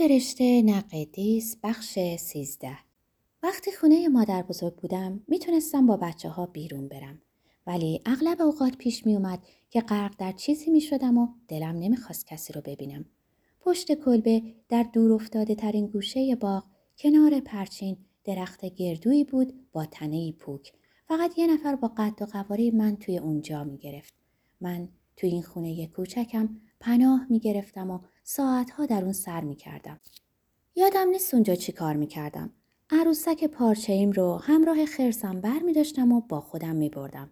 فرشته نه قدیس بخش سیزده وقتی خونه مادر بزرگ بودم می‌تونستم با بچه ها بیرون برم. ولی اغلب اوقات پیش می اومد که غرق در چیزی می شدم و دلم نمی‌خواست کسی رو ببینم. پشت کلبه در دور افتاده ترین گوشه باغ کنار پرچین درخت گردویی بود با تنه پوک. فقط یه نفر با قد و قواره من توی اونجا می گرفت. من توی این خونه کوچکم پناه می گرفتم و ساعتها در اون سر می کردم. یادم نیست اونجا چی کار می کردم. عروسک پارچه ایم رو همراه خرسم بر می داشتم و با خودم می بردم.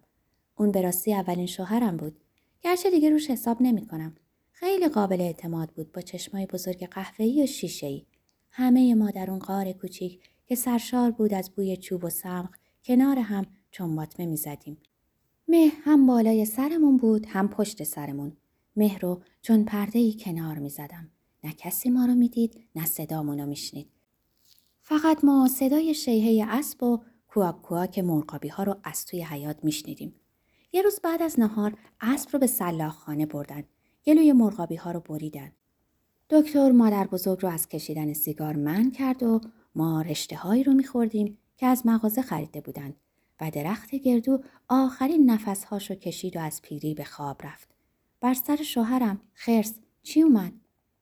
اون به راستی اولین شوهرم بود. گرچه دیگه روش حساب نمی کنم. خیلی قابل اعتماد بود با چشمای بزرگ قهوه‌ای و شیشه‌ای. همه ما در اون قار کوچیک که سرشار بود از بوی چوب و سمق کنار هم چنباتمه می زدیم. مه هم بالای سرمون بود هم پشت سرمون. مه رو چون پرده ای کنار می زدم. نه کسی ما رو می‌دید نه صدامون رو میشنید. فقط ما صدای شیهه اسب و کوک کوک مرغابی ها رو از توی حیات میشنیدیم. یه روز بعد از نهار اسب رو به سلاخ خانه بردن. گلوی مرغابی ها رو بریدن. دکتر مادر بزرگ رو از کشیدن سیگار من کرد و ما رشته هایی رو میخوردیم که از مغازه خریده بودند و درخت گردو آخرین نفسهاش رو کشید و از پیری به خواب رفت. بر سر شوهرم خرس چی اومد؟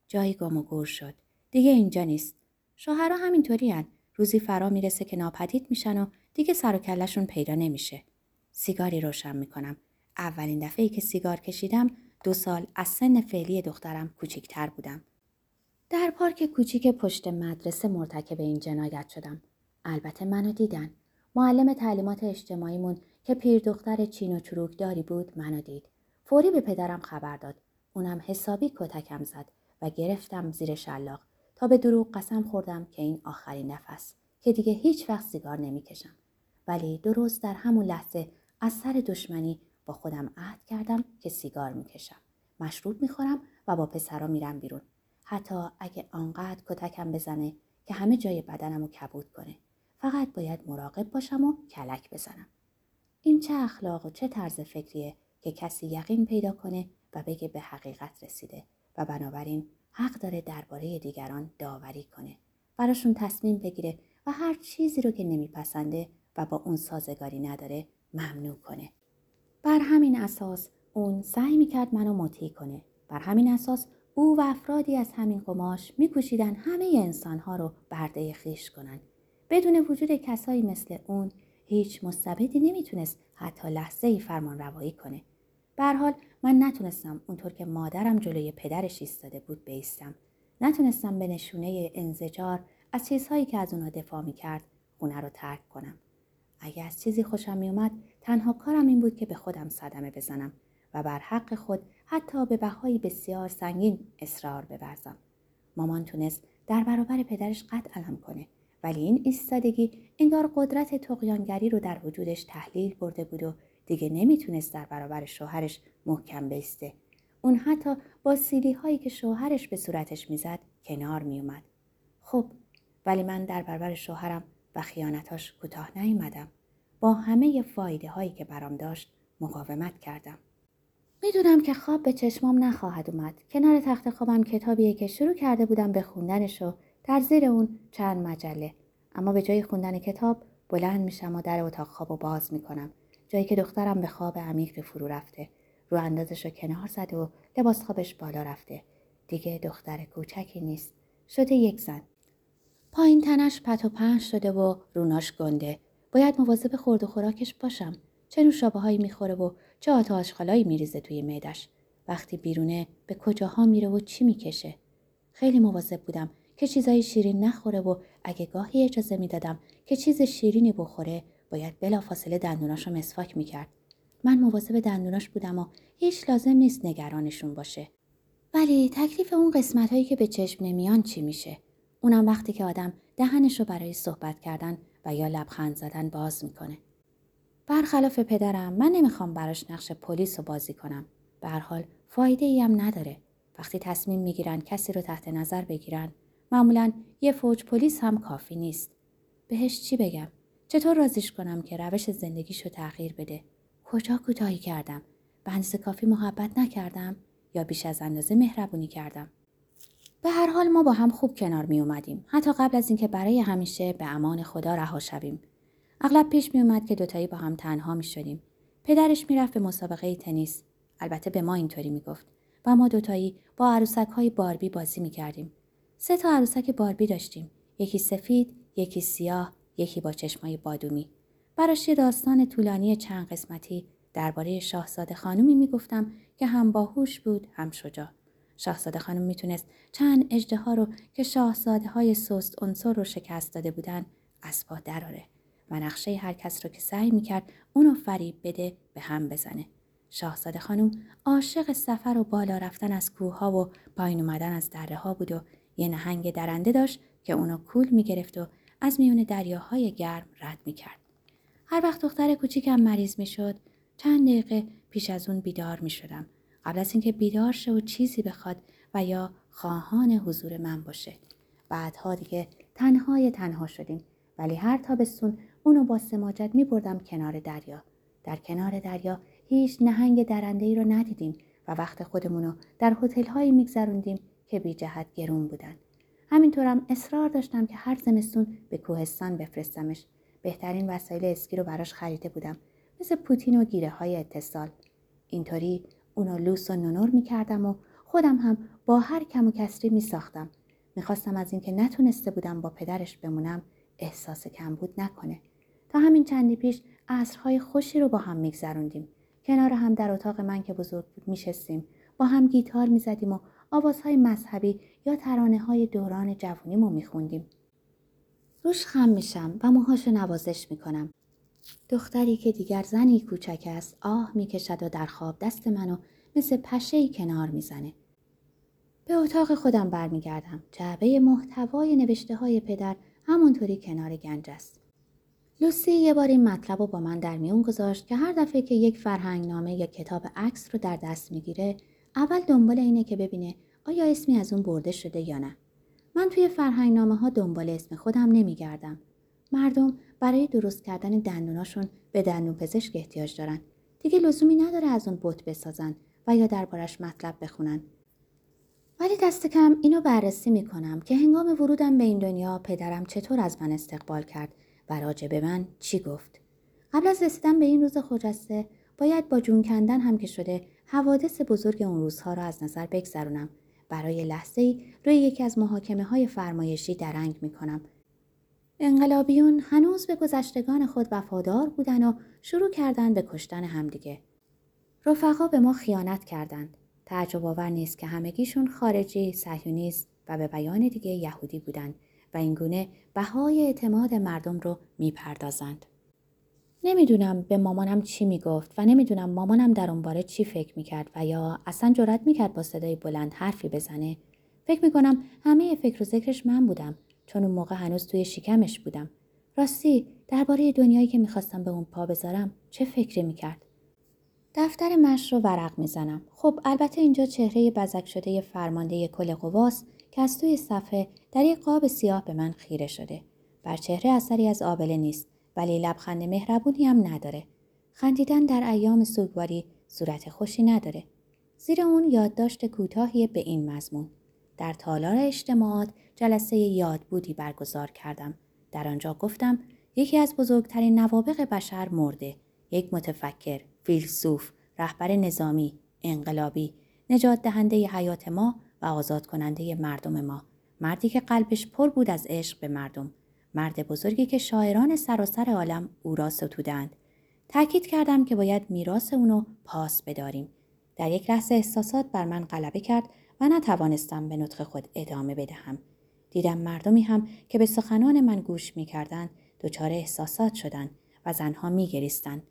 جایی گم و گور شد. دیگه اینجا نیست. شوهرها همینطوری هن. روزی فرا می‌رسه که ناپدید میشن و دیگه سر و کلشون پیدا نمیشه. سیگاری روشن می‌کنم. اولین دفعه ای که سیگار کشیدم دو سال از سن فعلی دخترم کوچیکتر بودم. در پارک کوچیک پشت مدرسه مرتکب این جنایت شدم. البته منو دیدن. معلم تعلیمات اجتماعیمون که پیر دختر چین و چروک داری بود منو دید. فوری به پدرم خبر داد. اونم حسابی کتکم زد و گرفتم زیر شلاق تا به دروغ قسم خوردم که این آخرین نفس که دیگه هیچ وقت سیگار نمی‌کشم. ولی درست در همون لحظه از سر دشمنی با خودم عهد کردم که سیگار می‌کشم. مشروب می‌خورم و با پسرا میرم بیرون. حتی اگه آنقدر کتکم بزنه که همه جای بدنم رو کبود کنه. فقط باید مراقب باشم و کلک بزنم. این چه اخلاق و چه طرز فکریه که کسی یقین پیدا کنه و بگه به حقیقت رسیده و بنابراین حق داره درباره دیگران داوری کنه. براشون تصمیم بگیره و هر چیزی رو که نمیپسنده و با اون سازگاری نداره ممنوع کنه. بر همین اساس اون سعی می‌کرد منو مطیع کنه. بر همین اساس او و افرادی از همین قماش میکوشیدن همه انسانها رو برده خیش کنن. بدون وجود کسایی مثل اون هیچ مستبدی نمی‌تونست حتی لحظه ای فرمان روایی کنه. حال من نتونستم اونطور که مادرم جلوی پدرش ایستاده بود بیستم. نتونستم به نشونه انزجار از چیزهایی که از اونا دفاع می‌کرد خونه رو ترک کنم. اگه از چیزی خوشم میومد تنها کارم این بود که به خودم صدمه بزنم و بر حق خود حتی به بهایی بسیار سنگین اصرار بورزم. مامان تونست در برابر پدرش قد علم کنه ولی این ایستادگی انگار قدرت تقیانگری رو در وجودش تحلیل برده بود و دیگه نمی‌تونست در برابر شوهرش محکم بیسته. اون حتی با سیلی هایی که شوهرش به صورتش می‌زد کنار میومد. خب ولی من در برابر شوهرم و خیانتاش کوتاه نیومدم. با همه فایده هایی که برام داشت مقاومت کردم. می‌دونم که خواب به چشمام نخواهد اومد. کنار تخت خوابم کتابیه که شروع کرده بودم به خوندنش و در زیر اون چند مجله. اما به جای خوندن کتاب بلند میشم و در اتاق خواب و باز می‌کنم. جایی که دخترم به خواب عمیقی فرو رفته. رو اندازش رو کنار زده و لباس خوابش بالا رفته. دیگه دختر کوچکی نیست. شده یک زن. پایین تنش پت و پنج شده و روناش گنده. باید مواظب خورد و خوراکش باشم. چه نوشابه هایی می‌خوره و چه آتا آشغالایی میریزه توی معدش. وقتی بیرونه به کجاها میره و چی می‌کشه. خیلی مواظب بودم که چیزای شیرین نخوره و اگه گاهی اجازه می‌دادم که چیز شیرینی بخوره باید بلافاصله دندوناش رو مسواک می‌کرد. من مواظب دندوناش بودم و هیچ لازم نیست نگرانشون باشه. ولی تکلیف اون قسمت هایی که به چشم نمیان چی میشه؟ اونم وقتی که آدم دهنش رو برای صحبت کردن و یا لبخند زدن باز می‌کنه. برخلاف پدرم من نمی‌خوام براش نقش پلیس رو بازی کنم. به هر حال فایده ای هم نداره. وقتی تصمیم می‌گیرن کسی رو تحت نظر بگیرن معمولا یه فوج پلیس هم کافی نیست. بهش چی بگم؟ چطور رازیش کنم که روش زندگیشو تغییر بده؟ کجا کوتاهی کردم؟ به کافی محبت نکردم یا بیش از اندازه مهربونی کردم؟ به هر حال ما با هم خوب کنار می اومدیم حتی قبل از اینکه برای همیشه به امان خدا رها شویم اغلب پیش می اومد که دوتایی با هم تنها می شدیم پدرش می‌رفت به مسابقه تنیس البته به ما اینطوری می‌گفت و ما دوتایی با عروسک های باربی بازی می کردیم. سه تا عروسک باربی داشتیم. یکی سفید، یکی سیاه، یکی با چشمای بادومی. براش یه داستان طولانی چند قسمتی درباره شاهزاده خانومی می‌گفتم که هم باهوش بود هم شجاع. شاهزاده خانم می‌تونست چند اجده رو که شاهزاده های سست عنصر رو شکست داده بودن از پا دراره و نقشه هر کس رو که سعی می‌کرد اونو فریب بده به هم بزنه. شاهزاده خانم عاشق سفر و بالا رفتن از کوه ها و پایین اومدن از دره ها بود و یه نهنگ درنده داشت که اونو کول می‌گرفت و از میون دریاهای گرم رد می‌کرد. هر وقت دختر کوچیکم مریض می‌شد چند دقیقه پیش از اون بیدار می‌شدم قبل از اینکه بیدار شه و چیزی بخواد و یا خواهان حضور من باشه. بعدها دیگه تنهای تنها شدیم ولی هر تابستون اونو با سماجت می بردم کنار دریا. در کنار دریا هیچ نهنگ درنده ای رو ندیدیم و وقت خودمون رو در هتل هایی که بی جهت گرون بودن. همینطورم اصرار داشتم که هر زمستون به کوهستان بفرستمش. بهترین وسایل اسکی رو براش خریده بودم مثل پوتین و گیره های اتصال. اینطوری اونو لوس و نونور می‌کردم و خودم هم با هر کم و کسری می ساختم. می‌خواستم از اینکه نتونسته بودم با پدرش بمونم احساس کم بود نکنه. تا همین چندی پیش عصرهای خوشی رو با هم میگذروندیم. کنار هم در اتاق من که بزرگ بود میشستیم با هم گیتار می‌زدیم و آوازهای مذهبی یا ترانه های دوران جوانیمو میخوندیم. روش خم میشم و موهاشو نوازش می‌کنم. دختری که دیگر زنی کوچک است آه می‌کشد و در خواب دست منو مثل پشه کنار می‌زنه. به اتاق خودم برمیگردم. جعبه محتوای نوشته های پدر همونطوری کنار گنج است. لوسی یه بار این مطلب رو با من در میون گذاشت که هر دفعه که یک فرهنگ نامه یا کتاب عکس رو در دست می‌گیره اول دنبال اینه که ببینه آیا اسمی از اون برده شده یا نه. من توی فرهنگ نامه ها دنبال اسم خودم نمیگردم. مردم برای درست کردن دندوناشون به دندون پزشک احتیاج دارن. دیگه لزومی نداره از اون بت بسازن و یا دربارش مطلب بخونن. ولی دست کم اینو بررسی می‌کنم که هنگام ورودم به این دنیا پدرم چطور از من استقبال کرد و راجع به من چی گفت قبل از رسیدن به این روز خجسته باید با جون کندن هم که شده حوادث بزرگ اون روزها را از نظر بگذرونم برای لحظه ای روی یکی از محاکمه های فرمایشی درنگ می کنم. انقلابیون هنوز به گذشتگان خود وفادار بودن و شروع کردند به کشتن همدیگه. رفقا به ما خیانت کردند. تعجب آور نیست که همگیشون خارجی، صهیونیست و به بیان دیگه یهودی بودند و اینگونه بهای اعتماد مردم رو می‌پردازند. نمی‌دونم به مامانم چی می‌گفت و نمی‌دونم مامانم در اون باره چی فکر می‌کرد و یا اصلا جرات می‌کرد با صدای بلند حرفی بزنه. فکر می‌کنم همه فکر و ذکرش من بودم چون اون موقع هنوز توی شکمش بودم. راستی درباره دنیایی که می‌خواستم به اون پا بذارم چه فکری می‌کرد؟ دفتر مش رو ورق می‌زنم. خب البته اینجا چهره بزک شده فرمانده کل قواست که از توی صفحه در یک قاب سیاه به من خیره شده. بر چهره اثری از آبله نیست ولی لبخند مهربونی هم نداره. خندیدن در ایام سوگواری صورت خوشی نداره. زیر اون یادداشت کوتاهی به این مضمون. در تالار اجتماعات جلسه یادبودی برگزار کردم. در آنجا گفتم یکی از بزرگترین نوابق بشر مرده. یک متفکر، فیلسوف، رهبر نظامی، انقلابی، نجات دهنده حیات ما و آزاد کننده مردم ما. مردی که قلبش پر بود از عشق به مردم. مرد بزرگی که شاعران سراسر عالم او را ستودند. تأکید کردم که باید میراث اونو پاس بداریم. در یک لحظه احساسات بر من غلبه کرد و نتوانستم به نطق خود ادامه بدهم. دیدم مردمی هم که به سخنان من گوش می‌کردند دچار احساسات شدند و زنها میگریستند.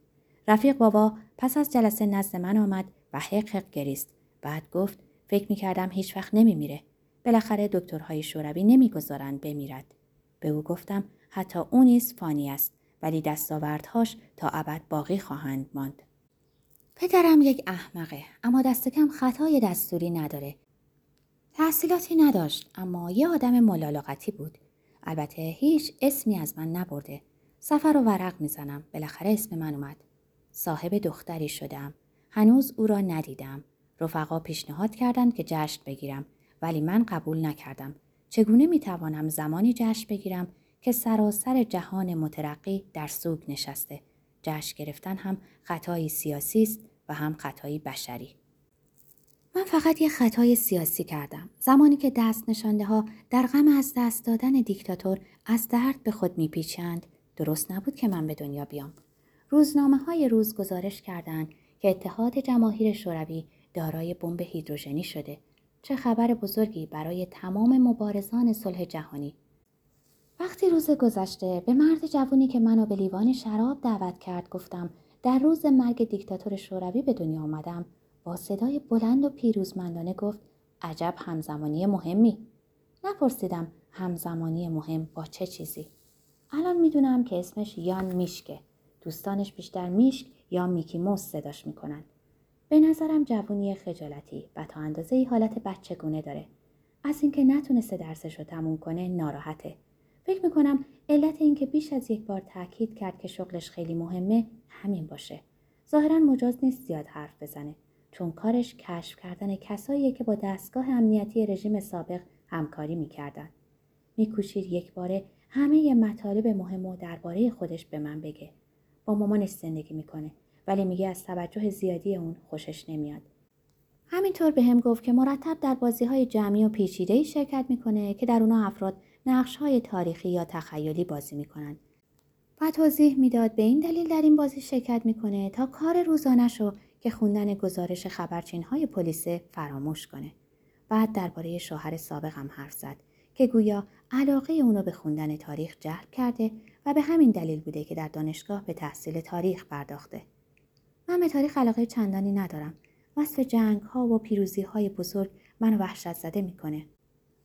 رفیق بابا پس از جلسه نزد من آمد و حق حق گریست. بعد گفت فکر می‌کردم هیچ وقت نمیمیره. بالاخره دکترهای شوروی نمی‌گذارند بمیرد. به او گفتم حتی او نیز فانی است ولی دستاوردهاش تا ابد باقی خواهند ماند. پدرم یک احمقه اما دست کم خطای دستوری نداره. تحصیلاتی نداشت اما یه آدم ملالاقتی بود. البته هیچ اسمی از من نبرده. سفر و ورق می‌زنم. بالاخره اسم من اومد. صاحب دختری شدم. هنوز او را ندیدم. رفقا پیشنهاد کردند که جشن بگیرم ولی من قبول نکردم. چگونه می توانم زمانی جشن بگیرم که سراسر جهان مترقی در سوگ نشسته. جشن گرفتن هم خطایی سیاسی است و هم خطایی بشری. من فقط یه خطای سیاسی کردم. زمانی که دست نشانده ها در غم از دست دادن دیکتاتور از درد به خود میپیچند درست نبود که من به دنیا بیام. روزنامه های روز گزارش کردند که اتحاد جماهیر شوروی دارای بمب هیدروژنی شده. چه خبر بزرگی برای تمام مبارزان صلح جهانی. وقتی روز گذشته به مرد جوانی که منو به لیوان شراب دعوت کرد گفتم در روز مرگ دیکتاتور شوروی به دنیا آمدم با صدای بلند و پیروزمندانه گفت عجب همزمانی مهمی. نپرسیدم همزمانی مهم با چه چیزی؟ الان می‌دونم که اسمش یان میشکه. دوستانش بیشتر میشک یا میکی موس صداش می‌کنن. به نظرم جوونی خجالتی و تا اندازه ای حالت بچگونه داره. از اینکه نتونسته درسش رو تموم کنه ناراحته. فکر می‌کنم علت اینکه بیش از یک بار تاکید کرد که شغلش خیلی مهمه همین باشه. ظاهرا مجاز نیست زیاد حرف بزنه چون کارش کشف کردن کساییه که با دستگاه امنیتی رژیم سابق همکاری می‌کردن. میکوشید یک باره همه مطالب مهم و درباره خودش به من بگه. با مامانش زندگی می‌کنه. ولی میگه از توجه زیادی اون خوشش نمیاد همینطور به هم گفت که مرتب در بازی های جمعی و پیچیده شرکت می‌کنه که در اونا افراد نقش های تاریخی یا تخیلی بازی می‌کنن و توضیح می‌داد به این دلیل در این بازی شرکت می‌کنه تا کار روزانش رو که خوندن گزارش خبرچین های پلیس فراموش کنه. بعد درباره شوهر سابق هم حرف زد که گویا علاقه اونو به خوندن تاریخ جلب کرده و به همین دلیل بوده که در دانشگاه به تحصیل تاریخ پرداخته. من به تاریخ علاقه چندانی ندارم. وصف جنگ ها و پیروزی های بزرگ منو وحشت زده می‌کنه.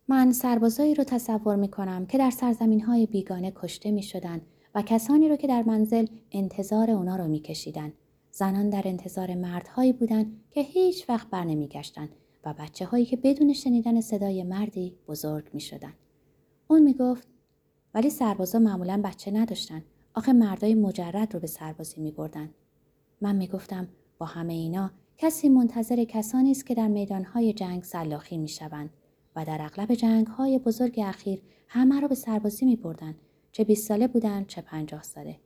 من سربازایی رو تصور می کنم که در سرزمین های بیگانه کشته می شدن و کسانی رو که در منزل انتظار اونا رو می کشیدن. زنان در انتظار مردهایی بودند که هیچ وقت بر نمی گشتن و بچه هایی که بدون شنیدن صدای مردی بزرگ می شدن. اون می گفت ولی سربازا معمولا بچه نداشتن. آخه مردای مجرد رو به سربازی می بردن. من می گفتم با همه اینا کسی منتظر کسانی است که در میدانهای جنگ سلاخی می شوند و در اغلب جنگ های بزرگ اخیر همه را به سربازی می بردن. چه 20 ساله بودن چه 50 ساله.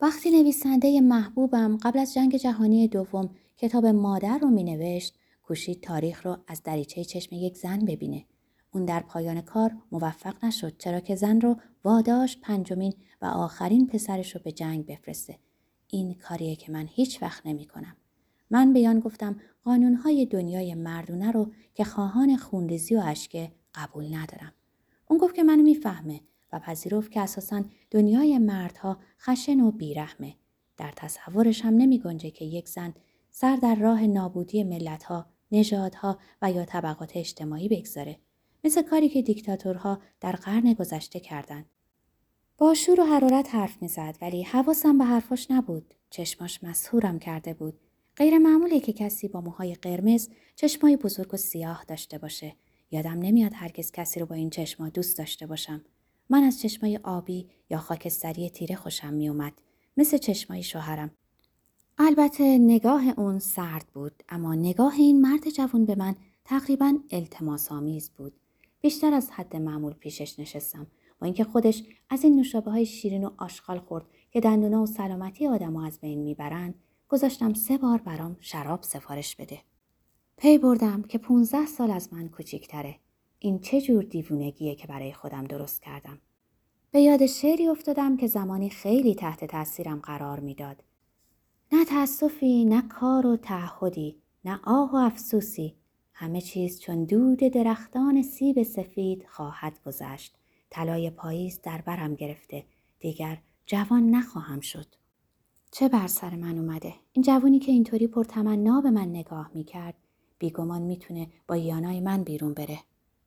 وقتی نویسنده محبوبم قبل از جنگ جهانی دوم کتاب مادر رو می نوشت کوشید تاریخ رو از دریچه چشم یک زن ببینه. اون در پایان کار موفق نشد چرا که زن رو واداش پنجمین و آخرین پسرش رو به جنگ بفرسته. این کاریه که من هیچ وقت نمی کنم. من بیان گفتم قانونهای دنیای مردونه رو که خواهان خونریزی و اشکه قبول ندارم. اون گفت که منو می‌فهمه و پذیرفت که اساسا دنیای مردها خشن و بیرحمه. در تصورش هم نمی گنجه که یک زن سر در راه نابودی ملتها، نژادها و یا طبقات اجتماعی بگذاره. مثل کاری که دیکتاتورها در قرن گذشته کردند. با شور و حرارت حرف می‌زد ولی حواسم به حرفاش نبود. چشماش مسهورم کرده بود. غیر معموله که کسی با موهای قرمز چشمای بزرگ و سیاه داشته باشه. یادم نمیاد هرگز کسی رو با این چشما دوست داشته باشم. من از چشمای آبی یا خاکستری تیره خوشم میومد. مثل چشمای شوهرم. البته نگاه اون سرد بود اما نگاه این مرد جوان به من تقریبا التماس آمیز بود. بیشتر از حد معمول پیشش نشستم اینکه خودش از این نوشابه های شیرین و آشغال خورد که دندونا و سلامتی آدم از بین می‌برند گذاشتم سه بار برام شراب سفارش بده. پی بردم که 15 سال از من کوچیکتره. این چه جور دیوونگیه که برای خودم درست کردم. به یاد شعری افتادم که زمانی خیلی تحت تاثیرم قرار می‌داد. نه تأسفی، نه کار و تعهدی، نه آه و افسوسی، همه چیز چون دود درختان سیب سفید خواهد گذشت. طلای پاییز در برم گرفته. دیگر جوان نخواهم شد. چه بر سر من اومده این جوونی که اینطوری پرتمنا به من نگاه می‌کرد بیگمان می‌تونه با یانای من بیرون بره